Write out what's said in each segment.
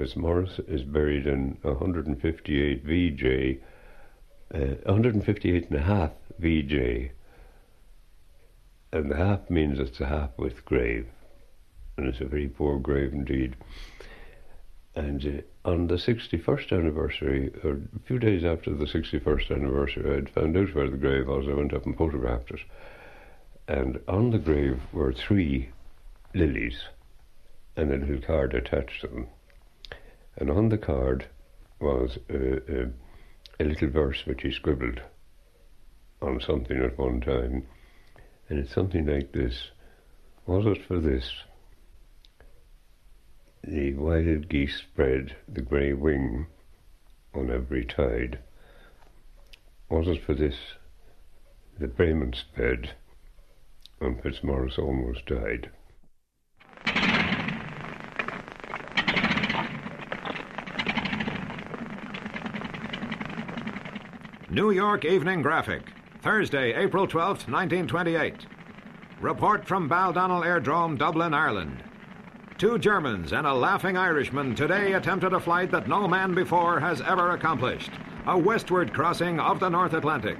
Fitzmaurice is buried in 158 VJ, uh, 158 and a half VJ, and the half means it's a half width grave, and it's a very poor grave indeed. And uh, on the 61st anniversary, or a few days after the 61st anniversary, I'd found out where the grave was. I went up and photographed it. And on the grave were three lilies and a little card attached to them. And on the card was a, a, a little verse which he scribbled on something at one time. And it's something like this Was it for this? The wild geese spread the grey wing on every tide. Was it for this the Bremen sped, and Fitzmaurice almost died? New York Evening Graphic, Thursday, April 12, 1928. Report from Baldonnel Airdrome, Dublin, Ireland. Two Germans and a laughing Irishman today attempted a flight that no man before has ever accomplished, a westward crossing of the North Atlantic.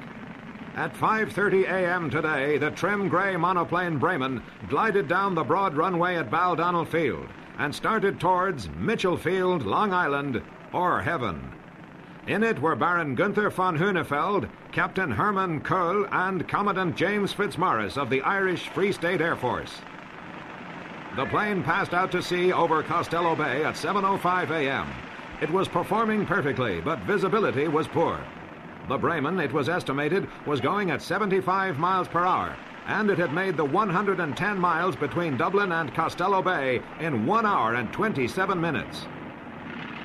At 5:30 a.m. today, the trim gray monoplane Bremen glided down the broad runway at Baldonnel Field and started towards Mitchell Field, Long Island, or heaven. In it were Baron Gunther von Hunefeld, Captain Hermann Kohl, and Commandant James Fitzmaurice of the Irish Free State Air Force. The plane passed out to sea over Costello Bay at 7.05 a.m. It was performing perfectly, but visibility was poor. The Bremen, it was estimated, was going at 75 miles per hour, and it had made the 110 miles between Dublin and Costello Bay in 1 hour and 27 minutes.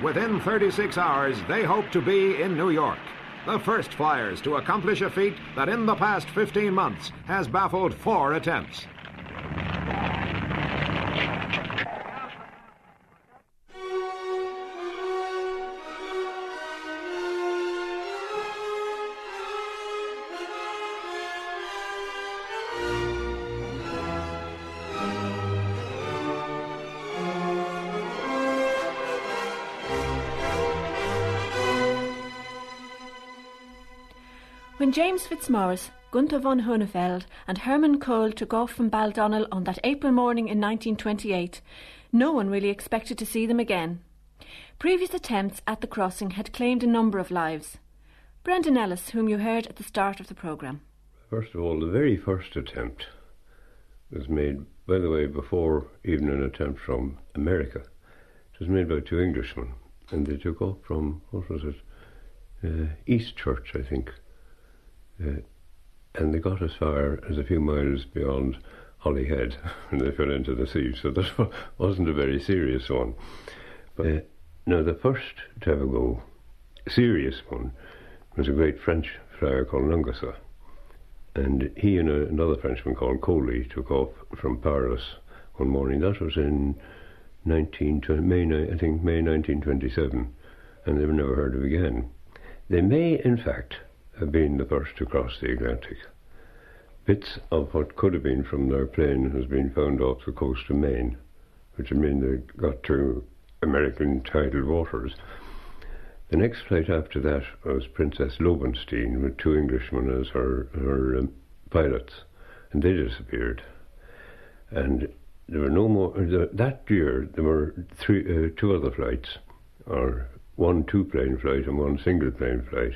Within 36 hours, they hope to be in New York. The first flyers to accomplish a feat that in the past 15 months has baffled four attempts. James Fitzmaurice, Gunther von Hunefeld, and Hermann Kohl took off from Baldonnel on that April morning in 1928, no one really expected to see them again. Previous attempts at the crossing had claimed a number of lives. Brendan Ellis, whom you heard at the start of the programme. First of all, the very first attempt was made, by the way, before even an attempt from America. It was made by two Englishmen, and they took off from, what was it, uh, Eastchurch, I think uh, and they got as far as a few miles beyond Holyhead and they fell into the sea. So that wasn't a very serious one. But uh, now the first to ever go serious one was a great French flyer called Nungesser. And he and a, another Frenchman called Coli took off from Paris one morning. That was in 19, May, I think May 1927, and they were never heard of again. They may, in fact, have been the first to cross the Atlantic. Bits of what could have been from their plane has been found off the coast of Maine, which would mean they got to American tidal waters. The next flight after that was Princess Löwenstein with two Englishmen as her, her um, pilots, and they disappeared. And there were no more. The, that year, there were three, uh, two other flights, or one two-plane flight and one single-plane flight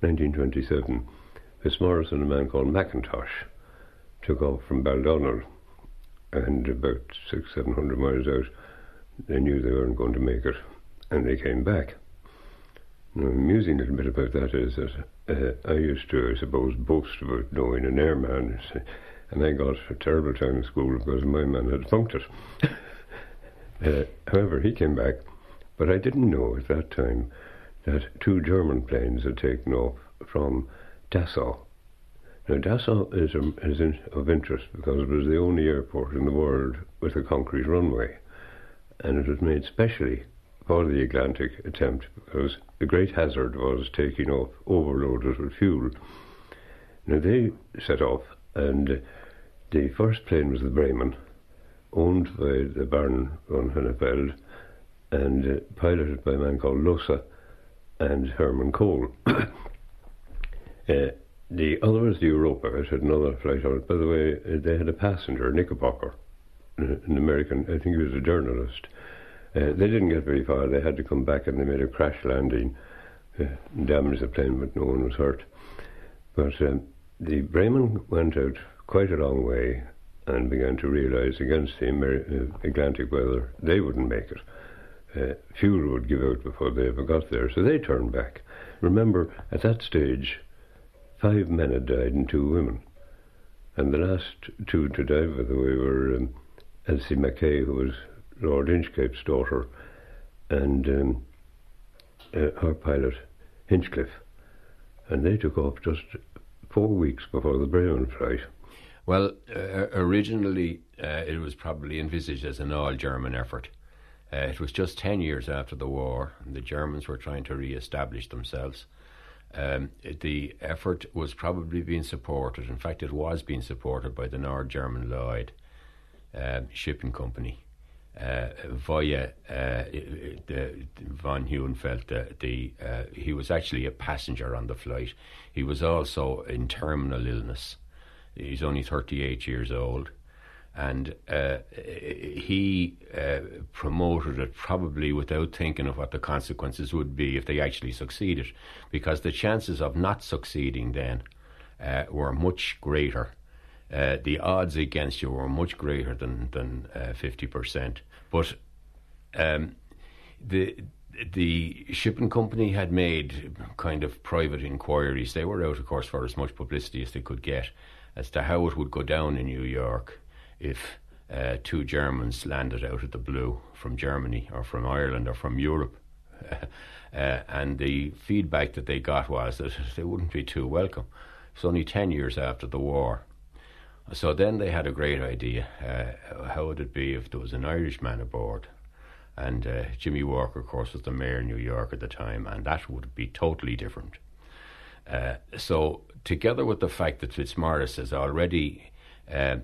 1927, Fitzmaurice and a man called McIntosh took off from Baldonnel, and about six, seven hundred miles out, they knew they weren't going to make it, and they came back. Now, the amusing little bit about that is that uh, I used to, I suppose, boast about knowing an airman, and I got a terrible time in school because my man had funked it. uh, however, he came back, but I didn't know at that time that two German planes had taken off from Dessau. Now, Dessau is, um, is in, of interest because it was the only airport in the world with a concrete runway, and it was made specially for the Atlantic attempt because the great hazard was taking off overloaded with fuel. Now, they set off, and the first plane was the Bremen, owned by the Baron von Hunefeld, and uh, piloted by a man called Loose and Hermann Kohl. uh, the other was the Europa. It had another flight on it. By the way, uh, they had a passenger, Knickerbocker, an American, I think he was a journalist. Uh, they didn't get very far. They had to come back and they made a crash landing, uh, damaged the plane, but no one was hurt. But um, the Bremen went out quite a long way and began to realize against the Amer- uh, Atlantic weather they wouldn't make it. Uh, fuel would give out before they ever got there, so they turned back. Remember, at that stage, five men had died and two women. And the last two to die, by the way, were um, Elsie Mackay, who was Lord Inchcape's daughter, and um, uh, our pilot, Hinchliffe. And they took off just four weeks before the Bremen flight. Well, uh, originally uh, it was probably envisaged as an all German effort. Uh, it was just 10 years after the war, and the Germans were trying to re establish themselves. Um, the effort was probably being supported, in fact, it was being supported by the Nord German Lloyd uh, Shipping Company. Uh, via uh, the, von Huenfeld, the, the uh, he was actually a passenger on the flight. He was also in terminal illness. He's only 38 years old and uh, he uh, promoted it probably without thinking of what the consequences would be if they actually succeeded, because the chances of not succeeding then uh, were much greater. Uh, the odds against you were much greater than than uh, fifty percent. But um, the the shipping company had made kind of private inquiries. They were out, of course, for as much publicity as they could get as to how it would go down in New York if uh, two Germans landed out of the blue from Germany or from Ireland or from Europe. uh, and the feedback that they got was that they wouldn't be too welcome. It's only 10 years after the war. So then they had a great idea. Uh, how would it be if there was an Irishman aboard? And uh, Jimmy Walker, of course, was the mayor of New York at the time, and that would be totally different. Uh, so, together with the fact that Fitzmaurice has already uh,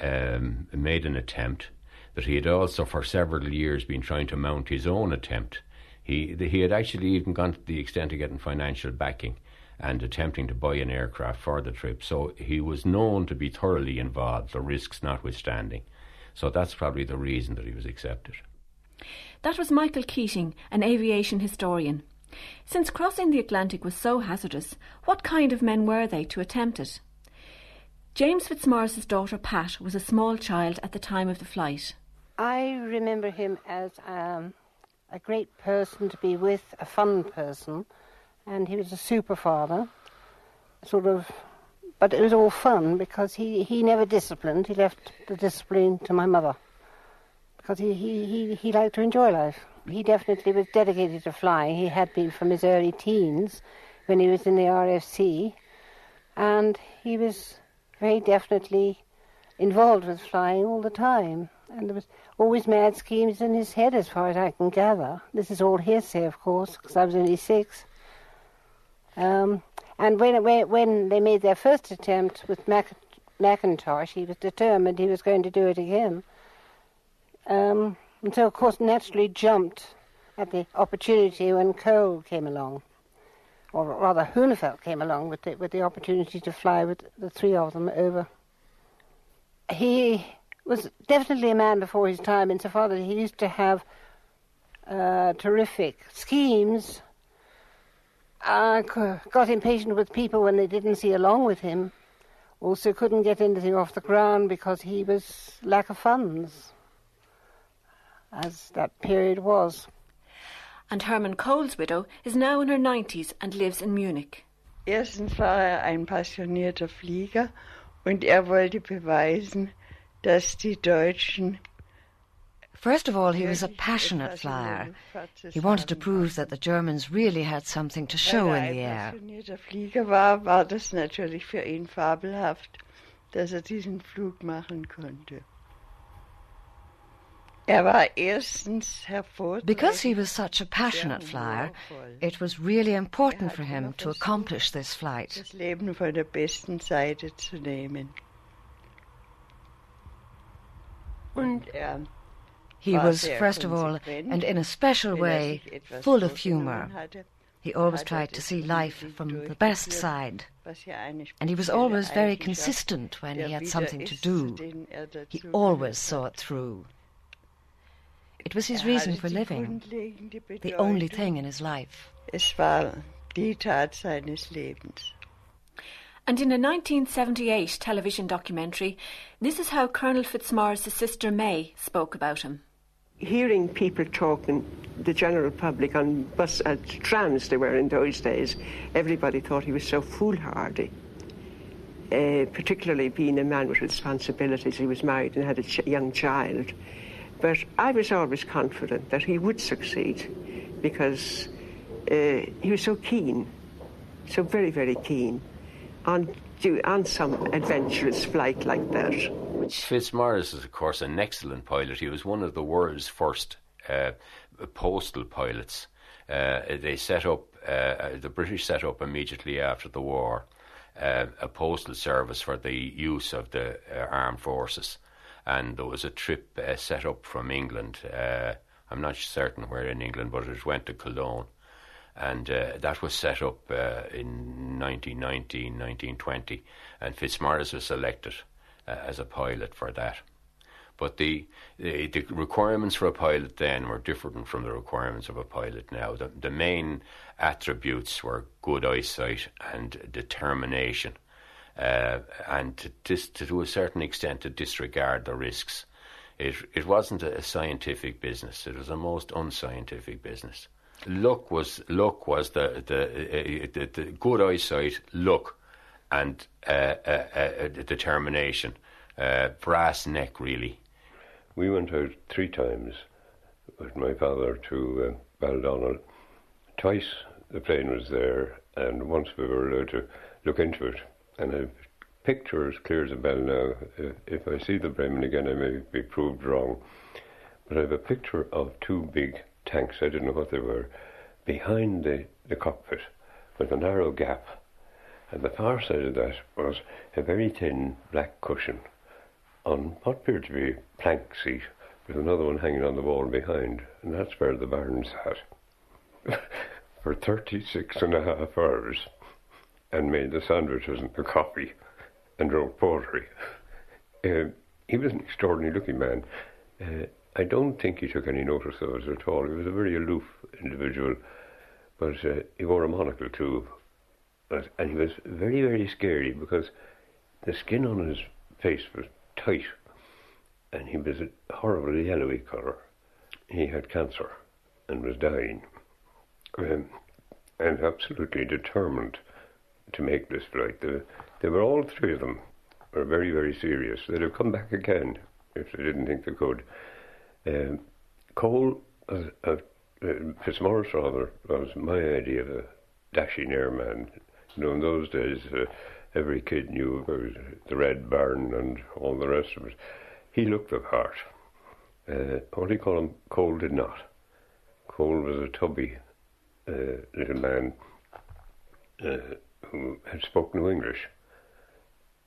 um, made an attempt, that he had also for several years been trying to mount his own attempt. He, he had actually even gone to the extent of getting financial backing and attempting to buy an aircraft for the trip. So he was known to be thoroughly involved, the risks notwithstanding. So that's probably the reason that he was accepted. That was Michael Keating, an aviation historian. Since crossing the Atlantic was so hazardous, what kind of men were they to attempt it? James Fitzmaurice's daughter Pat was a small child at the time of the flight. I remember him as um, a great person to be with, a fun person, and he was a super father, sort of. But it was all fun because he, he never disciplined. He left the discipline to my mother because he, he, he, he liked to enjoy life. He definitely was dedicated to flying. He had been from his early teens when he was in the RFC, and he was very definitely involved with flying all the time. And there was always mad schemes in his head, as far as I can gather. This is all hearsay, of course, because I was only six. Um, and when, when they made their first attempt with Mac- McIntosh, he was determined he was going to do it again. Um, and so, of course, naturally jumped at the opportunity when Kohl came along or rather Huenfeld came along with the, with the opportunity to fly with the three of them over. He was definitely a man before his time insofar that he used to have uh, terrific schemes. Uh, got impatient with people when they didn't see along with him. Also couldn't get anything off the ground because he was lack of funds, as that period was and Hermann Kohl's widow is now in her 90s and lives in Munich. Erstens war er ein passionierter Flieger und er wollte beweisen, dass die Deutschen First of all, he was a passionate flyer. He wanted to prove that the Germans really had something to show in the air. Flieger war, war das natürlich für ihn fabelhaft, dass er diesen Flug machen konnte. Because he was such a passionate flyer, it was really important for him to accomplish this flight. He was, first of all, and in a special way, full of humour. He always tried to see life from the best side. And he was always very consistent when he had something to do. He always saw it through. It was his reason for living, the only thing in his life. Es war die Tat seines Lebens. And in a 1978 television documentary, this is how Colonel Fitzmaurice's sister May spoke about him. Hearing people talking, the general public on bus, uh, trams they were in those days, everybody thought he was so foolhardy. Uh, particularly being a man with responsibilities, he was married and had a ch- young child. But I was always confident that he would succeed because uh, he was so keen, so very, very keen on, on some adventurous flight like that. Fitzmaurice is, of course, an excellent pilot. He was one of the world's first uh, postal pilots. Uh, they set up, uh, the British set up immediately after the war uh, a postal service for the use of the uh, armed forces. And there was a trip uh, set up from England. I'm not certain where in England, but it went to Cologne and uh, that was set up uh, in 1919, 1920, and Fitzmaurice was selected uh, as a pilot for that. But the, the, the requirements for a pilot then were different from the requirements of a pilot now. The, the main attributes were good eyesight and determination, uh, and to, to, to a certain extent to disregard the risks. It, it wasn't a scientific business; it was a most unscientific business luck was luck was the the, uh, the, the good eyesight, luck, and uh, uh, uh determination, uh, brass neck really. We went out three times with my father to uh, Baldonnel. Twice the plane was there, and once we were allowed to look into it. And a picture as clear as a bell now. Uh, if I see the Bremen again, I may be proved wrong. But I have a picture of two big tanks, I didn't know what they were, behind the, the cockpit with a narrow gap. And the far side of that was a very thin black cushion on what appeared to be a plank seat with another one hanging on the wall behind. And that's where the baron sat for 36 and a half hours and made the sandwiches and the coffee and wrote poetry. Uh, he was an extraordinary looking man. Uh, I don't think he took any notice of us at all. He was a very aloof individual, but uh, he wore a monocle too. But, and he was very, very scary because the skin on his face was tight and he was a horrible yellowy colour. He had cancer and was dying. Um, and absolutely determined to make this flight. They, they were all three of them were very, very serious. They'd have come back again if they didn't think they could. Um, Kohl, uh, uh, Fitzmaurice rather, was my idea of a dashing airman. You know, in those days, uh, every kid knew about the Red Baron and all the rest of it. He looked the part. Uh, what do you call him? Kohl did not. Kohl was a tubby uh, little man uh, who had spoken no English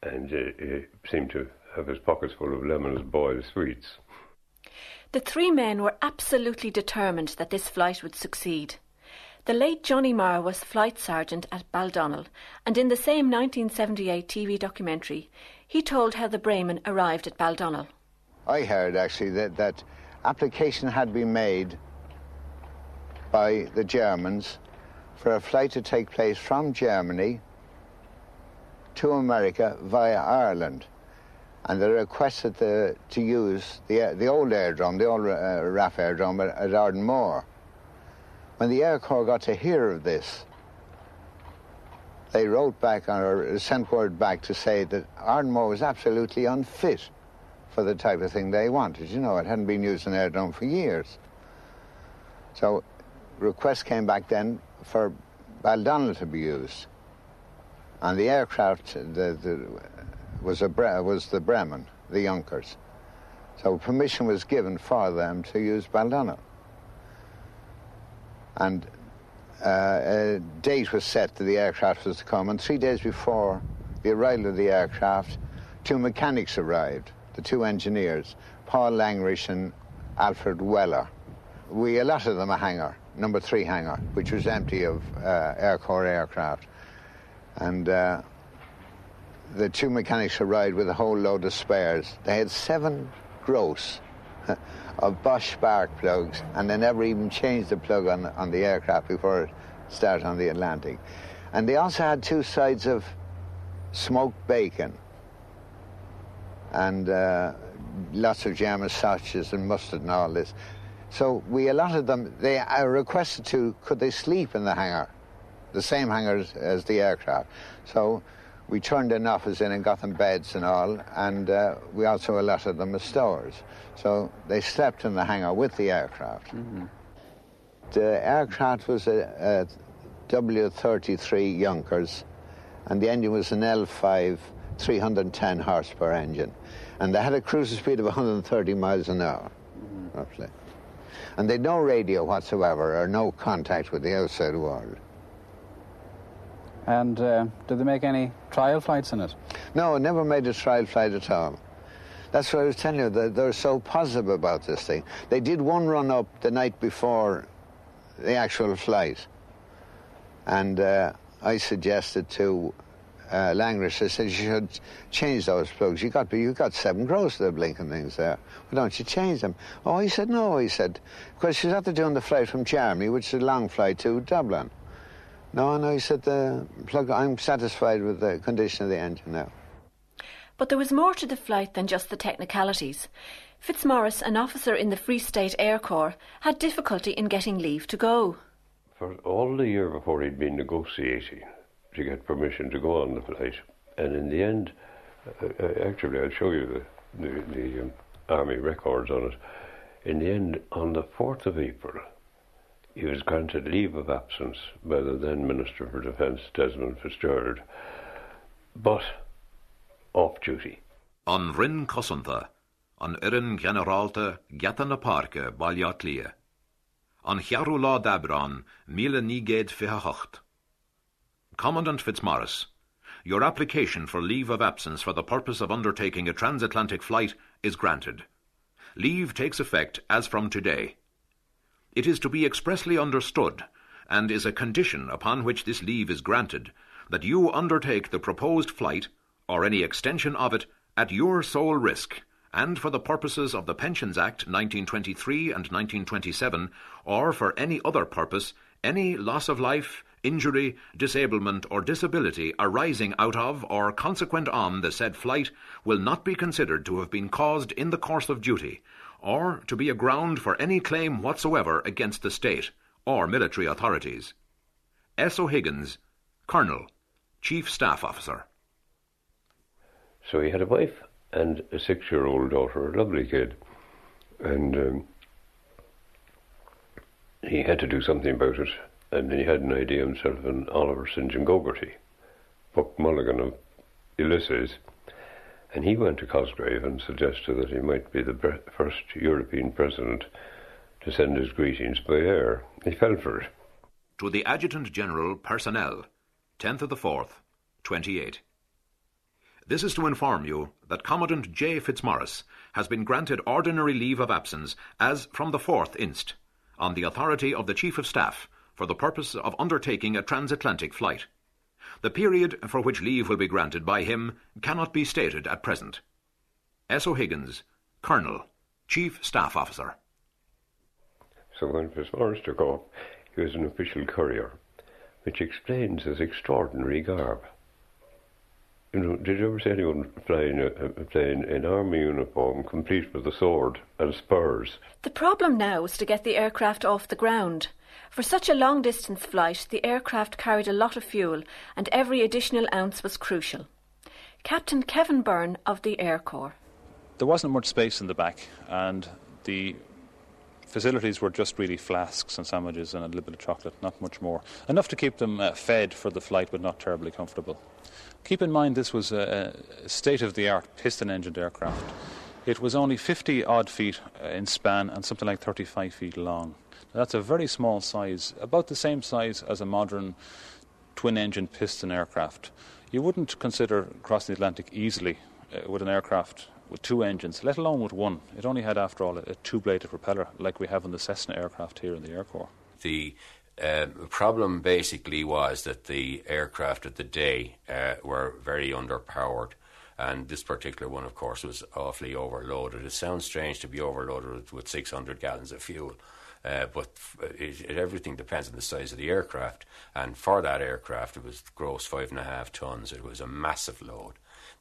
and uh, seemed to have his pockets full of lemons boiled sweets. The three men were absolutely determined that this flight would succeed. The late Johnny Marr was flight sergeant at Baldonnel, and in the same 1978 TV documentary, he told how the Bremen arrived at Baldonnel. I heard actually that, that application had been made by the Germans for a flight to take place from Germany to America via Ireland and they requested the, to use the, the old airdrome, the old uh, RAF airdrome at, at Ardmore. When the Air Corps got to hear of this, they wrote back or sent word back to say that Ardmore was absolutely unfit for the type of thing they wanted. You know, it hadn't been used in airdrome for years. So requests came back then for Baldonnel to be used. And the aircraft, the, the was, a, was the Bremen, the Junkers. So permission was given for them to use Baldonnel. And uh, a date was set that the aircraft was to come, and three days before the arrival of the aircraft, two mechanics arrived, the two engineers, Paul Langrich and Alfred Weller. We allotted them a hangar, number three hangar, which was empty of uh, Air Corps aircraft. And uh, the two mechanics arrived with a whole load of spares. They had seven gross of Bosch spark plugs, and they never even changed the plug on, on the aircraft before it started on the Atlantic. And they also had two sides of smoked bacon and uh, lots of German sausages and mustard and all this. So we allotted them, they requested to, could they sleep in the hangar, the same hangar as, as the aircraft. So we turned an office in and got them beds and all, and uh, we also allotted them as stores. So they slept in the hangar with the aircraft. Mm-hmm. The aircraft was a, a W33 Junkers, and the engine was an L5 310 horsepower engine. And they had a cruising speed of 130 miles an hour, mm-hmm. roughly. And they had no radio whatsoever or no contact with the outside world. And uh, did they make any trial flights in it? No, never made a trial flight at all. That's what I was telling you. that They're so positive about this thing. They did one run up the night before the actual flight, and uh, I suggested to uh, Langrish, I said you should change those plugs. You got you got seven gross of the blinking things there. Why don't you change them? Oh, he said no. He said because she's after doing the flight from Jeremy, which is a long flight to Dublin. No, no, he said the plug. I'm satisfied with the condition of the engine now. But there was more to the flight than just the technicalities. Fitzmaurice, an officer in the Free State Air Corps, had difficulty in getting leave to go. For all the year before he'd been negotiating to get permission to go on the flight, and in the end, uh, uh actually, I'll show you the, the, the um, army records on it. In the end, on the 4th of April, he was granted leave of absence by the then Minister for Defence, Desmond Fitzgerald, but off duty. On Rin Cosantha, an Irin Generalte Gatan na Parke, Baljat Lia. An Chiarú Lá Dabran, Niged Fihahocht. Commandant Fitzmaurice, your application for leave of absence for the purpose of undertaking a transatlantic flight is granted. Leave takes effect as from today. It is to be expressly understood, and is a condition upon which this leave is granted, that you undertake the proposed flight or any extension of it at your sole risk and for the purposes of the Pensions Act 1923 and 1927, or for any other purpose, any loss of life, injury, disablement, or disability arising out of or consequent on the said flight will not be considered to have been caused in the course of duty, or to be a ground for any claim whatsoever against the state or military authorities. S. O'Higgins, Colonel, Chief Staff Officer. So he had a wife and a six year old daughter, a lovely kid. And um, he had to do something about it. And he had an idea himself and Oliver St. John Gogarty, Buck Mulligan of Ulysses. And he went to Cosgrave and suggested that he might be the first European president to send his greetings by air. He fell for it. To the Adjutant General Personnel, 10th of the 4th, 28. This is to inform you that Commandant J. Fitzmaurice has been granted ordinary leave of absence as from the 4th inst, on the authority of the Chief of Staff, for the purpose of undertaking a transatlantic flight. The period for which leave will be granted by him cannot be stated at present. S. O'Higgins, Colonel, Chief Staff Officer. So when Fitzmaurice took off, he was an official courier, which explains his extraordinary garb. You know, did you ever see anyone flying a, a plane in army uniform, complete with a sword and spurs? The problem now was to get the aircraft off the ground. For such a long distance flight, the aircraft carried a lot of fuel, and every additional ounce was crucial. Captain Kevin Byrne of the Air Corps. There wasn't much space in the back, and the facilities were just really flasks and sandwiches and a little bit of chocolate, not much more. Enough to keep them uh, fed for the flight, but not terribly comfortable. Keep in mind this was a, state of the art piston engined aircraft. It was only 50 odd feet uh, in span and something like 35 feet long. Now, that's a very small size, about the same size as a modern twin engine piston aircraft. You wouldn't consider crossing the Atlantic easily uh, with an aircraft with two engines, let alone with one. It only had, after all, a, a two-bladed propeller like we have on the Cessna aircraft here in the Air Corps. The uh, the problem basically was that the aircraft of the day uh, were very underpowered. And this particular one, of course, was awfully overloaded. It sounds strange to be overloaded with, with 600 gallons of fuel, uh, but it, it, everything depends on the size of the aircraft. And for that aircraft, it was gross five and a half tons. It was a massive load.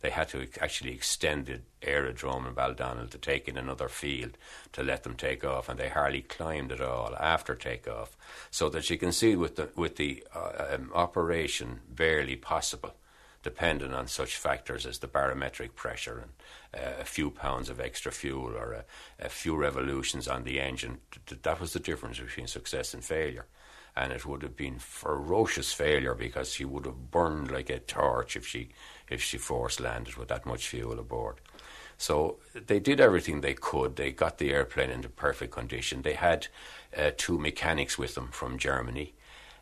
They had to actually extend the aerodrome in Baldonnel to take in another field to let them take off, and they hardly climbed at all after takeoff. So that you can see with the with the uh, um, operation barely possible dependent on such factors as the barometric pressure and uh, a few pounds of extra fuel or a, a few revolutions on the engine. That was the difference between success and failure. And it would have been ferocious failure because she would have burned like a torch if she if she force landed with that much fuel aboard. So they did everything they could. They got the airplane into perfect condition. They had uh, two mechanics with them from Germany.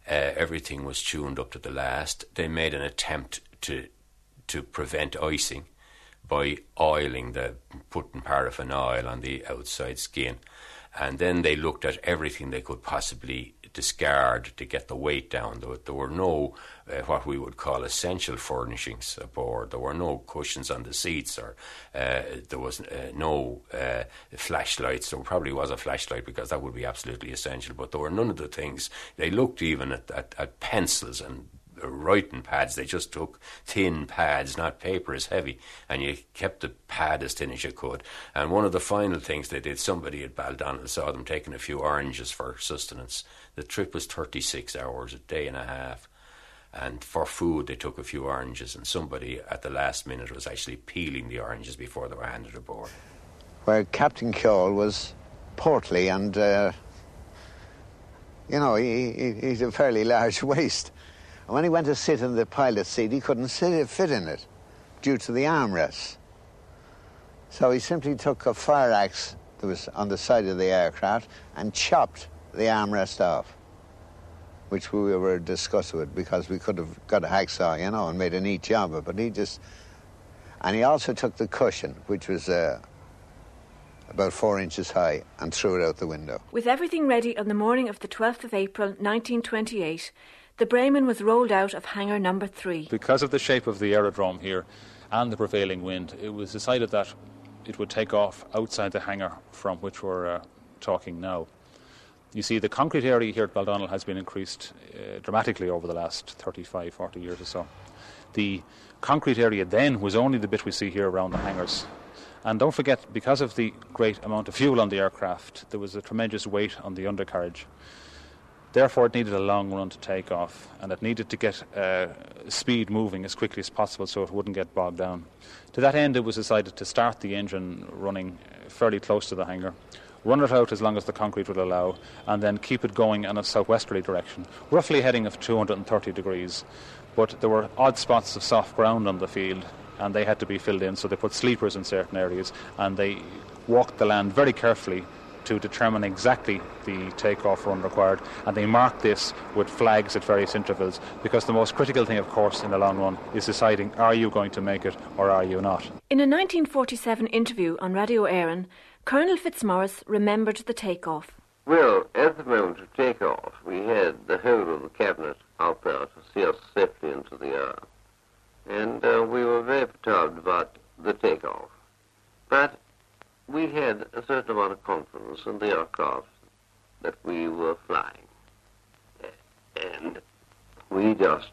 Uh, everything was tuned up to the last. They made an attempt to to prevent icing by oiling the putting paraffin oil on the outside skin, and then they looked at everything they could possibly discard to get the weight down. There, there were no uh, what we would call essential furnishings aboard. There were no cushions on the seats, or uh, there was uh, no uh, flashlights. There probably was a flashlight because that would be absolutely essential, but there were none of the things. They looked even at, at, at pencils and writing pads. They just took thin pads, not paper as heavy, and you kept the pad as thin as you could. And one of the final things they did, somebody at Baldonnel saw them taking a few oranges for sustenance. The trip was 36 hours, a day and a half. And for food, they took a few oranges, and somebody at the last minute was actually peeling the oranges before they were handed aboard. Well, Captain Kohl was portly and, uh, you know, he, he, he's a fairly large waist. And when he went to sit in the pilot's seat, he couldn't sit, fit in it due to the armrests. So he simply took a fire axe that was on the side of the aircraft and chopped the armrest off, which we were discussing with because we could have got a hacksaw, you know, and made a neat job of it. But he just, and he also took the cushion, which was uh, about four inches high, and threw it out the window. With everything ready on the morning of the 12th of April 1928, the Bremen was rolled out of hangar number three. Because of the shape of the aerodrome here and the prevailing wind, it was decided that it would take off outside the hangar from which we're uh, talking now. You see, the concrete area here at Baldonnel has been increased uh, dramatically over the last 35, 40 years or so. The concrete area then was only the bit we see here around the hangars. And don't forget, because of the great amount of fuel on the aircraft, there was a tremendous weight on the undercarriage. Therefore, it needed a long run to take off, and it needed to get uh, speed moving as quickly as possible so it wouldn't get bogged down. To that end, it was decided to start the engine running fairly close to the hangar, run it out as long as the concrete would allow, and then keep it going in a southwesterly direction, roughly heading of 230 degrees. But there were odd spots of soft ground on the field, and they had to be filled in, so they put sleepers in certain areas, and they walked the land very carefully to determine exactly the takeoff run required, and they mark this with flags at various intervals because the most critical thing, of course, in the long run is deciding are you going to make it or are you not. In a 1947 interview on Radio Éireann, Colonel Fitzmaurice remembered the takeoff. Well, at the moment of takeoff, we had the whole of the cabinet out there to see us safely into the air. And uh, we were very perturbed about the takeoff. But we had a certain amount of confidence in the aircraft that we were flying. And we just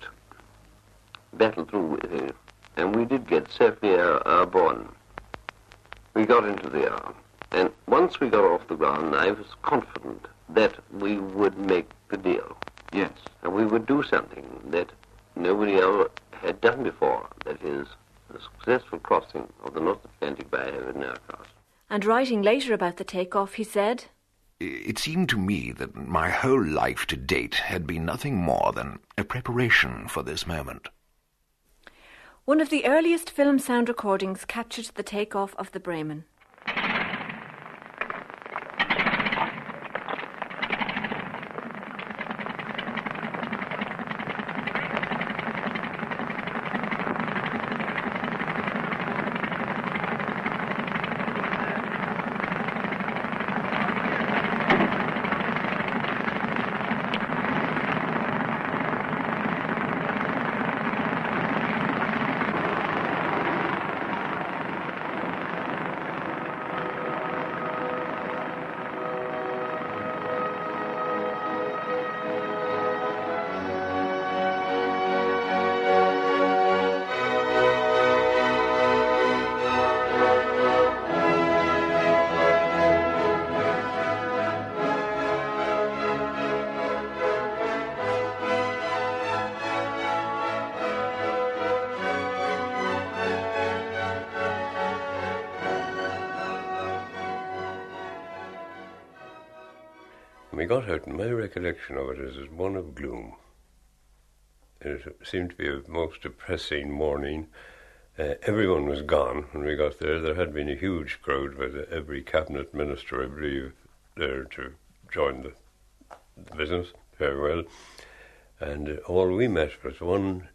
battled through with it. And we did get safely uh, airborne. We got into the air. And once we got off the ground, I was confident that we would make the deal. Yes. And we would do something that nobody ever had done before. That is, the successful crossing of the North Atlantic by an aircraft. And writing later about the takeoff, he said, It seemed to me that my whole life to date had been nothing more than a preparation for this moment. One of the earliest film sound recordings captured the takeoff of the Bremen. Got out, and my recollection of it is, one of gloom. It seemed to be a most depressing morning. Uh, everyone was gone when we got there. There had been a huge crowd with every cabinet minister, I believe, there to join the, the business very well. And uh, all we met was one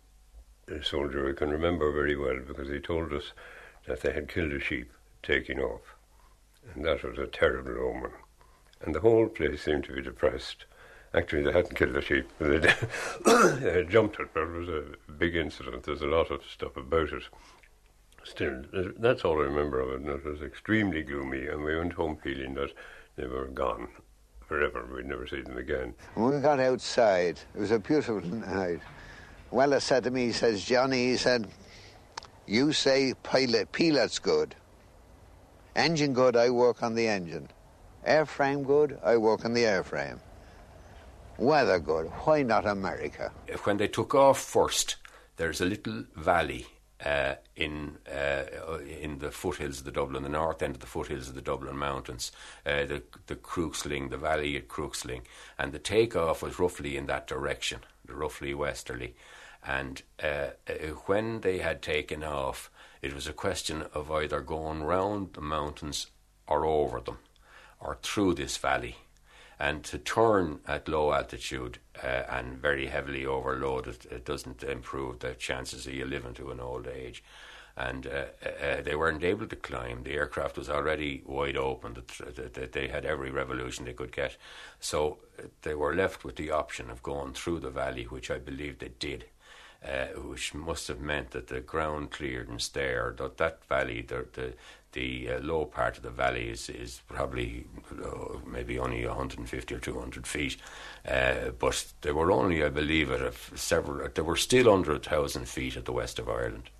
uh, soldier I can remember very well because he told us that they had killed a sheep taking off. And that was a terrible omen. And the whole place seemed to be depressed. Actually, they hadn't killed the sheep. They, they had jumped it, but it was a big incident. There's a lot of stuff about it. Still, that's all I remember of it. And it was extremely gloomy, and we went home feeling that they were gone forever. We'd never see them again. When we got outside, it was a beautiful night. Weller said to me, he says, Johnny, he said, you say pilot, pilot's good. Engine good, I work on the engine. Airframe good, I work on the airframe. Weather good, why not America? When they took off first, there's a little valley uh, in uh, in the foothills of the Dublin, the north end of the foothills of the Dublin Mountains, uh, the the Crooksling, the valley at Crooksling, and the takeoff was roughly in that direction, roughly westerly. And uh, uh, when they had taken off, it was a question of either going round the mountains or over them, or through this valley. And to turn at low altitude uh, and very heavily overloaded, it doesn't improve the chances of you living to an old age. And uh, uh, they weren't able to climb. The aircraft was already wide open. That they had every revolution they could get. So uh, they were left with the option of going through the valley, which I believe they did uh, which must have meant that the ground clearance there, that that valley, the the, the uh, low part of the valley is is probably uh, maybe only 150 or 200 feet, uh, but they were only, I believe, at a several. They were still under a thousand feet at the west of Ireland.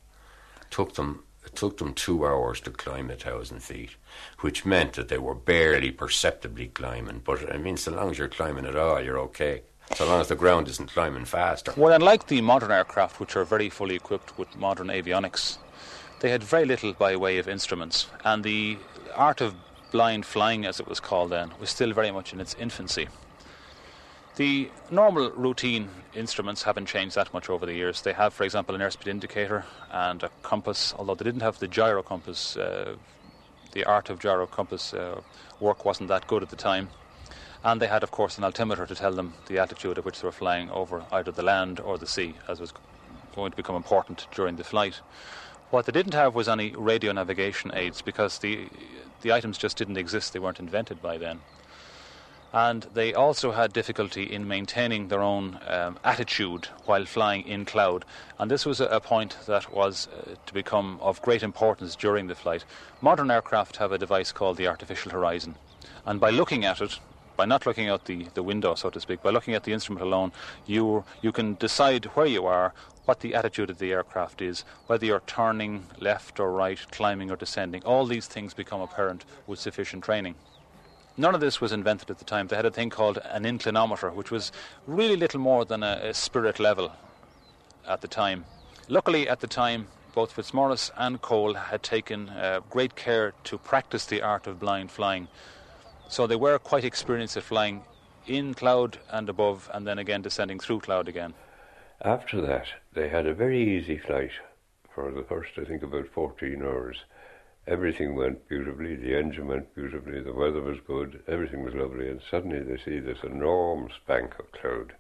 Took them. It took them two hours to climb a thousand feet, which meant that they were barely perceptibly climbing. But I mean, so long as you're climbing at all, you're okay so long as the ground isn't climbing faster. Well, unlike the modern aircraft, which are very fully equipped with modern avionics, they had very little by way of instruments, and the art of blind flying, as it was called then, was still very much in its infancy. The normal routine instruments haven't changed that much over the years. They have, for example, an airspeed indicator and a compass, although they didn't have the gyro compass. Uh, the art of gyro compass uh, work wasn't that good at the time. And they had, of course, an altimeter to tell them the altitude at which they were flying over either the land or the sea, as was going to become important during the flight. What they didn't have was any radio navigation aids because the the items just didn't exist. They weren't invented by then. And they also had difficulty in maintaining their own um, attitude while flying in cloud. And this was a, a point that was uh, to become of great importance during the flight. Modern aircraft have a device called the artificial horizon. And by looking at it, by not looking out the, the window, so to speak, by looking at the instrument alone, you you can decide where you are, what the attitude of the aircraft is, whether you're turning left or right, climbing or descending. All these things become apparent with sufficient training. None of this was invented at the time. They had a thing called an inclinometer, which was really little more than a, a spirit level at the time. Luckily, at the time, both Fitzmaurice and Kohl had taken uh, great care to practice the art of blind flying. So they were quite experienced at flying in cloud and above, and then again descending through cloud again. After that, they had a very easy flight for the first, I think, about 14 hours. Everything went beautifully, the engine went beautifully, the weather was good, everything was lovely, and suddenly they see this enormous bank of cloud.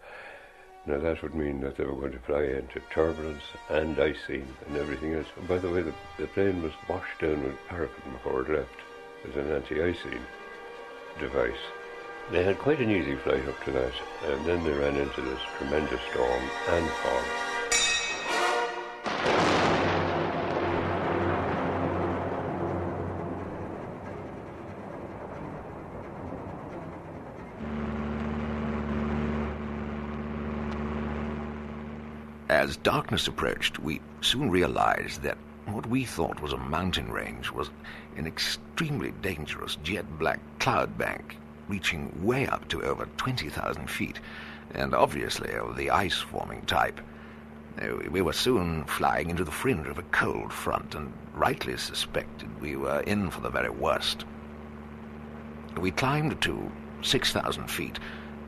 Now that would mean that they were going to fly into turbulence and icing and everything else. And by the way, the, the plane was washed down with paraffin before it left as an anti-icing device. They had quite an easy flight up to that, and then they ran into this tremendous storm and fog. As darkness approached, we soon realized that what we thought was a mountain range was an extremely dangerous jet black cloud bank reaching way up to over 20,000 feet, and obviously of the ice forming type. Uh, we were soon flying into the fringe of a cold front, and rightly suspected we were in for the very worst. We climbed to 6,000 feet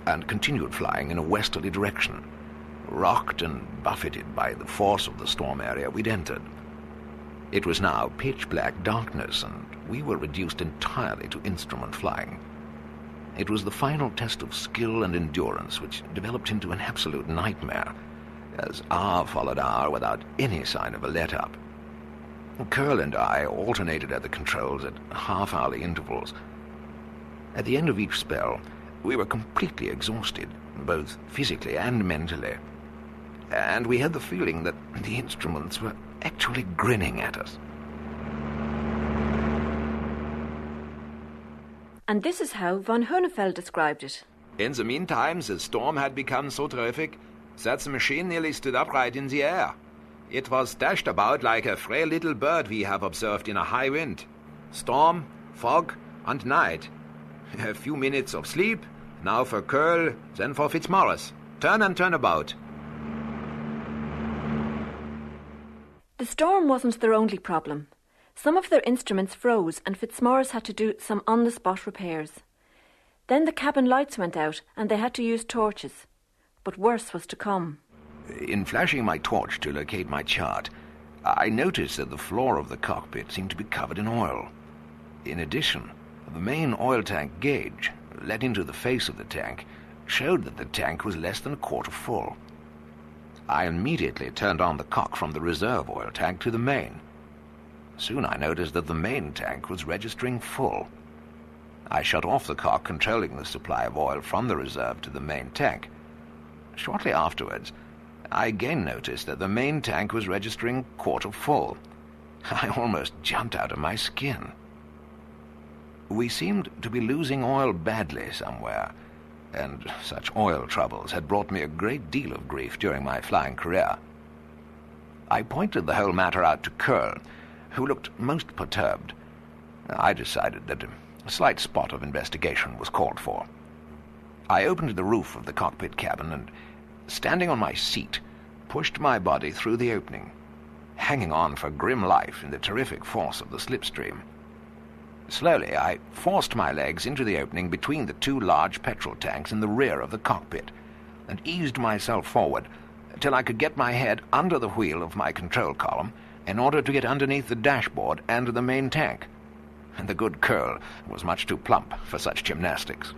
and continued flying in a westerly direction. Rocked and buffeted by the force of the storm area we'd entered. It was now pitch black darkness, and we were reduced entirely to instrument flying. It was the final test of skill and endurance which developed into an absolute nightmare, as hour followed hour without any sign of a let up. Kohl and I alternated at the controls at half hourly intervals. At the end of each spell, we were completely exhausted, both physically and mentally. And we had the feeling that the instruments were actually grinning at us. And this is how von Hunefeld described it. In the meantime, the storm had become so terrific that the machine nearly stood upright in the air. It was dashed about like a frail little bird we have observed in a high wind. Storm, fog, and night. A few minutes of sleep, now for Kohl, then for Fitzmaurice. Turn and turn about. The storm wasn't their only problem. Some of their instruments froze and Fitzmaurice had to do some on the spot repairs. Then the cabin lights went out and they had to use torches. But worse was to come. In flashing my torch to locate my chart, I noticed that the floor of the cockpit seemed to be covered in oil. In addition, the main oil tank gauge, let into the face of the tank, showed that the tank was less than a quarter full. I immediately turned on the cock from the reserve oil tank to the main. Soon I noticed that the main tank was registering full. I shut off the cock controlling the supply of oil from the reserve to the main tank. Shortly afterwards, I again noticed that the main tank was registering quarter full. I almost jumped out of my skin. We seemed to be losing oil badly somewhere, and such oil troubles had brought me a great deal of grief during my flying career. I pointed the whole matter out to Kohl, who looked most perturbed. I decided that a slight spot of investigation was called for. I opened the roof of the cockpit cabin and, standing on my seat, pushed my body through the opening, hanging on for grim life in the terrific force of the slipstream. Slowly, I forced my legs into the opening between the two large petrol tanks in the rear of the cockpit and eased myself forward till I could get my head under the wheel of my control column in order to get underneath the dashboard and the main tank. And the good Kohl was much too plump for such gymnastics.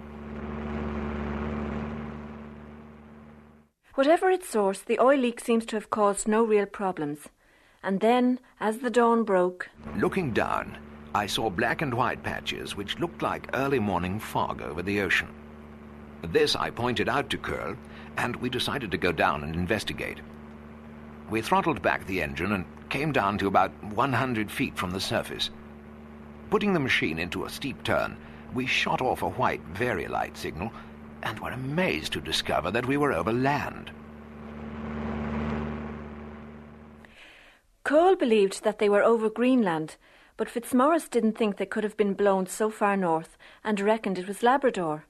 Whatever its source, the oil leak seems to have caused no real problems. And then, as the dawn broke. Looking down, I saw black and white patches which looked like early morning fog over the ocean. This I pointed out to Kohl, and we decided to go down and investigate. We throttled back the engine and came down to about 100 feet from the surface. Putting the machine into a steep turn, we shot off a white Very light signal and were amazed to discover that we were over land. Kohl believed that they were over Greenland, but Fitzmaurice didn't think they could have been blown so far north and reckoned it was Labrador.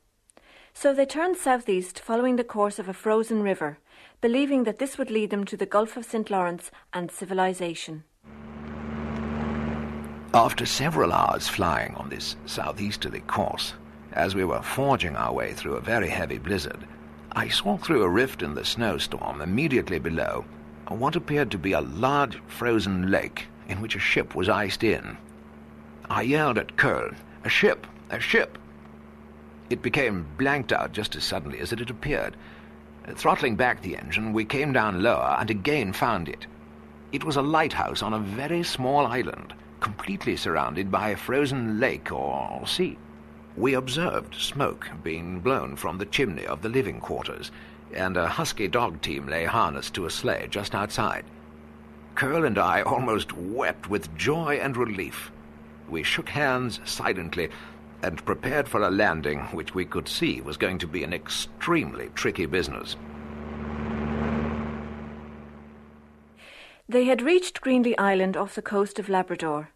So they turned southeast, following the course of a frozen river, believing that this would lead them to the Gulf of St. Lawrence and civilization. After several hours flying on this southeasterly course, as we were forging our way through a very heavy blizzard, I saw through a rift in the snowstorm immediately below what appeared to be a large frozen lake in which a ship was iced in. I yelled at Kohl, A ship! A ship! It became blanked out just as suddenly as it had appeared. Throttling back the engine, we came down lower and again found it. It was a lighthouse on a very small island, completely surrounded by a frozen lake or sea. We observed smoke being blown from the chimney of the living quarters, and a husky dog team lay harnessed to a sleigh just outside. Kohl and I almost wept with joy and relief. We shook hands silently and prepared for a landing which we could see was going to be an extremely tricky business. They had reached Greenly Island off the coast of Labrador.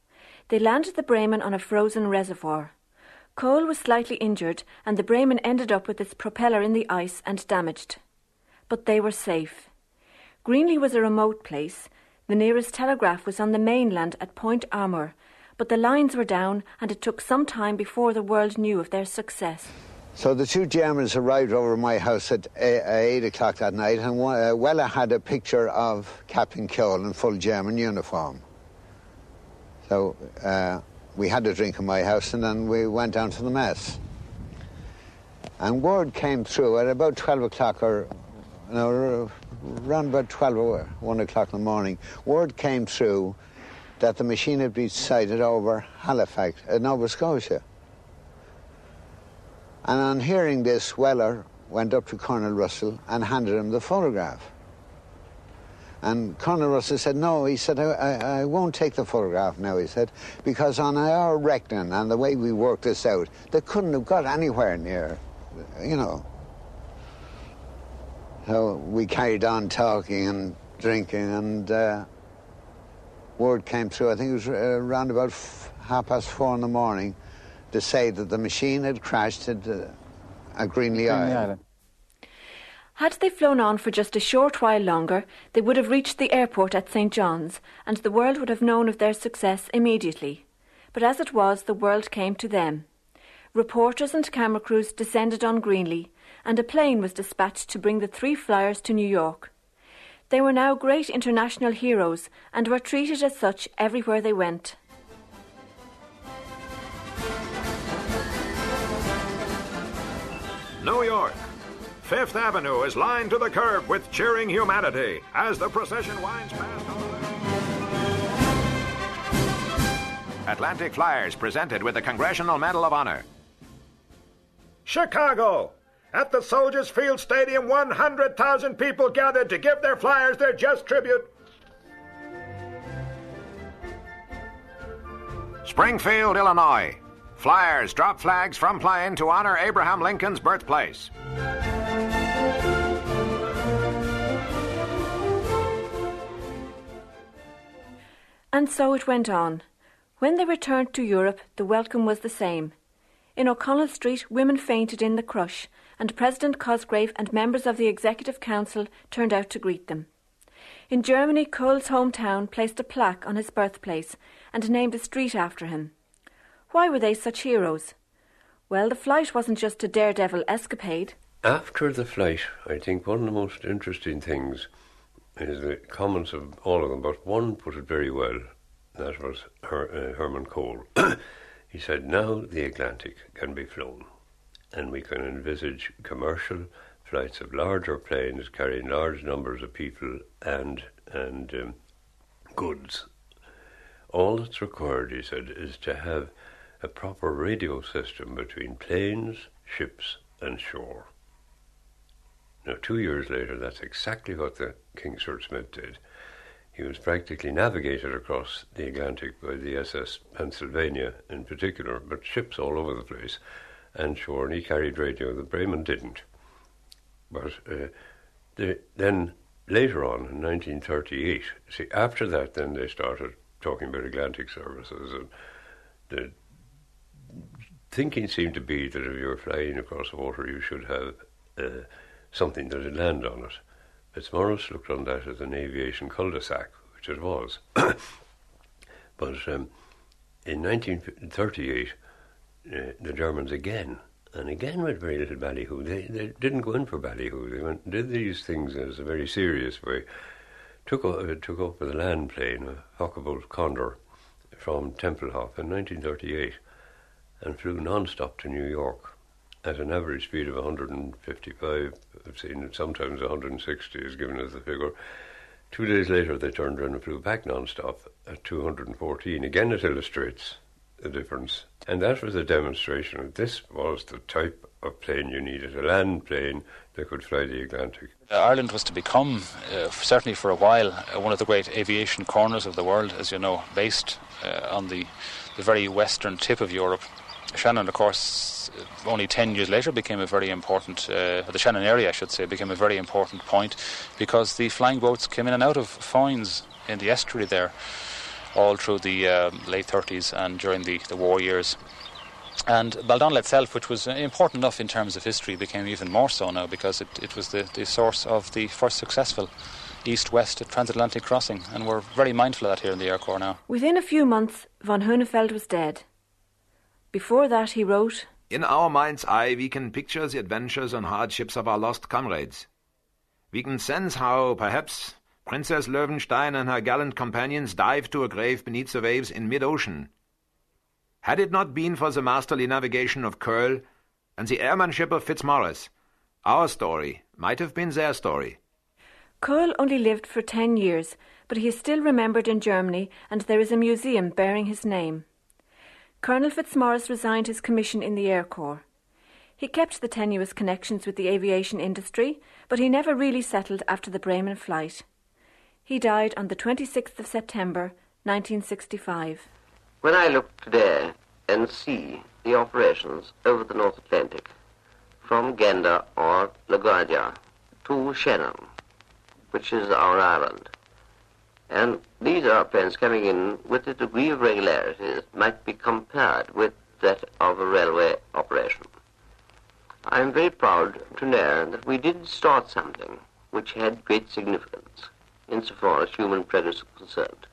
They landed the Bremen on a frozen reservoir. Kohl was slightly injured, and the Bremen ended up with its propeller in the ice and damaged. But they were safe. Greenly was a remote place, the nearest telegraph was on the mainland at Point Amour, but the lines were down and it took some time before the world knew of their success. So the two Germans arrived over my house at 8 o'clock that night, and uh, Weller had a picture of Captain Keogh in full German uniform. So uh, we had a drink in my house, and then we went down to the mess. And word came through at about 12 o'clock, or no, around about 12 or 1 o'clock in the morning, word came through that the machine had been sighted over Halifax, uh, Nova Scotia. And on hearing this, Weller went up to Colonel Russell and handed him the photograph. And Colonel Russell said, no, he said, I, I, I, won't take the photograph now, he said, because on our reckoning and the way we worked this out, they couldn't have got anywhere near, you know. So we carried on talking and drinking, and uh, word came through, I think it was uh, around about half past four in the morning, to say that the machine had crashed at, uh, at Greenly Island. Island. Had they flown on for just a short while longer, they would have reached the airport at St. John's, and the world would have known of their success immediately. But as it was, the world came to them. Reporters and camera crews descended on Greenly, and a plane was dispatched to bring the three flyers to New York. They were now great international heroes and were treated as such everywhere they went. New York. Fifth Avenue is lined to the curb with cheering humanity as the procession winds past. Atlantic Flyers presented with the Congressional Medal of Honor. Chicago. At the Soldiers Field Stadium, 100,000 people gathered to give their Flyers their just tribute. Springfield, Illinois. Flyers drop flags from plane to honor Abraham Lincoln's birthplace. And so it went on. When they returned to Europe, the welcome was the same. In O'Connell Street, women fainted in the crush, and President Cosgrave and members of the Executive Council turned out to greet them. In Germany, Kohl's hometown placed a plaque on his birthplace and named a street after him. Why were they such heroes? Well, the flight wasn't just a daredevil escapade. After the flight, I think one of the most interesting things is the comments of all of them, but one put it very well. That was Her, uh, Hermann Kohl. he said, Now the Atlantic can be flown, and we can envisage commercial flights of larger planes carrying large numbers of people and, and um, goods. All that's required, he said, is to have a proper radio system between planes, ships, and shore. Now, two years later, that's exactly what the Kingsford Smith did. He was practically navigated across the Atlantic by the SS Pennsylvania in particular, but ships all over the place and shore, and he carried radio. The Bremen didn't. But uh, the, then later on, in 1938, see, after that, then they started talking about Atlantic services, and the thinking seemed to be that if you were flying across the water, you should have uh, something that would land on it. Fitzmaurice looked on that as an aviation cul-de-sac, which it was. but um, in 1938, uh, the Germans again, and again with very little ballyhoo, they, they didn't go in for ballyhoo. They went, did these things in a very serious way. Took, uh, took up with a land plane, a Focke-Wulf Condor, from Tempelhof in 1938, and flew non-stop to New York at an average speed of 155. I've seen sometimes 160 is given as the figure. Two days later, they turned around and flew back non-stop at 214. Again, it illustrates the difference. And that was a demonstration that this was the type of plane you needed, a land plane that could fly the Atlantic. Ireland was to become, uh, certainly for a while, uh, one of the great aviation corners of the world, as you know, based uh, on the, the very western tip of Europe. Shannon, of course, only 10 years later became a very important, uh, the Shannon area, I should say, became a very important point because the flying boats came in and out of Foynes in the estuary there all through the uh, late 30s and during the, the war years. And Baldonnel itself, which was important enough in terms of history, became even more so now because it, it was the, the source of the first successful east west transatlantic crossing, and we're very mindful of that here in the Air Corps now. Within a few months, von Hunefeld was dead. Before that, he wrote In our mind's eye, we can picture the adventures and hardships of our lost comrades. We can sense how, perhaps, Princess Löwenstein and her gallant companions dived to a grave beneath the waves in mid-ocean. Had it not been for the masterly navigation of Kohl and the airmanship of Fitzmaurice, our story might have been their story. Kohl only lived for ten years, but he is still remembered in Germany, and there is a museum bearing his name. Colonel Fitzmaurice resigned his commission in the Air Corps. He kept the tenuous connections with the aviation industry, but he never really settled after the Bremen flight. He died on the 26th of September, 1965. When I look today and see the operations over the North Atlantic, from Gander or LaGuardia to Shannon, which is our island, and these airplanes coming in with a degree of regularity that might be compared with that of a railway operation. I am very proud to know that we did start something which had great significance insofar as human progress is concerned.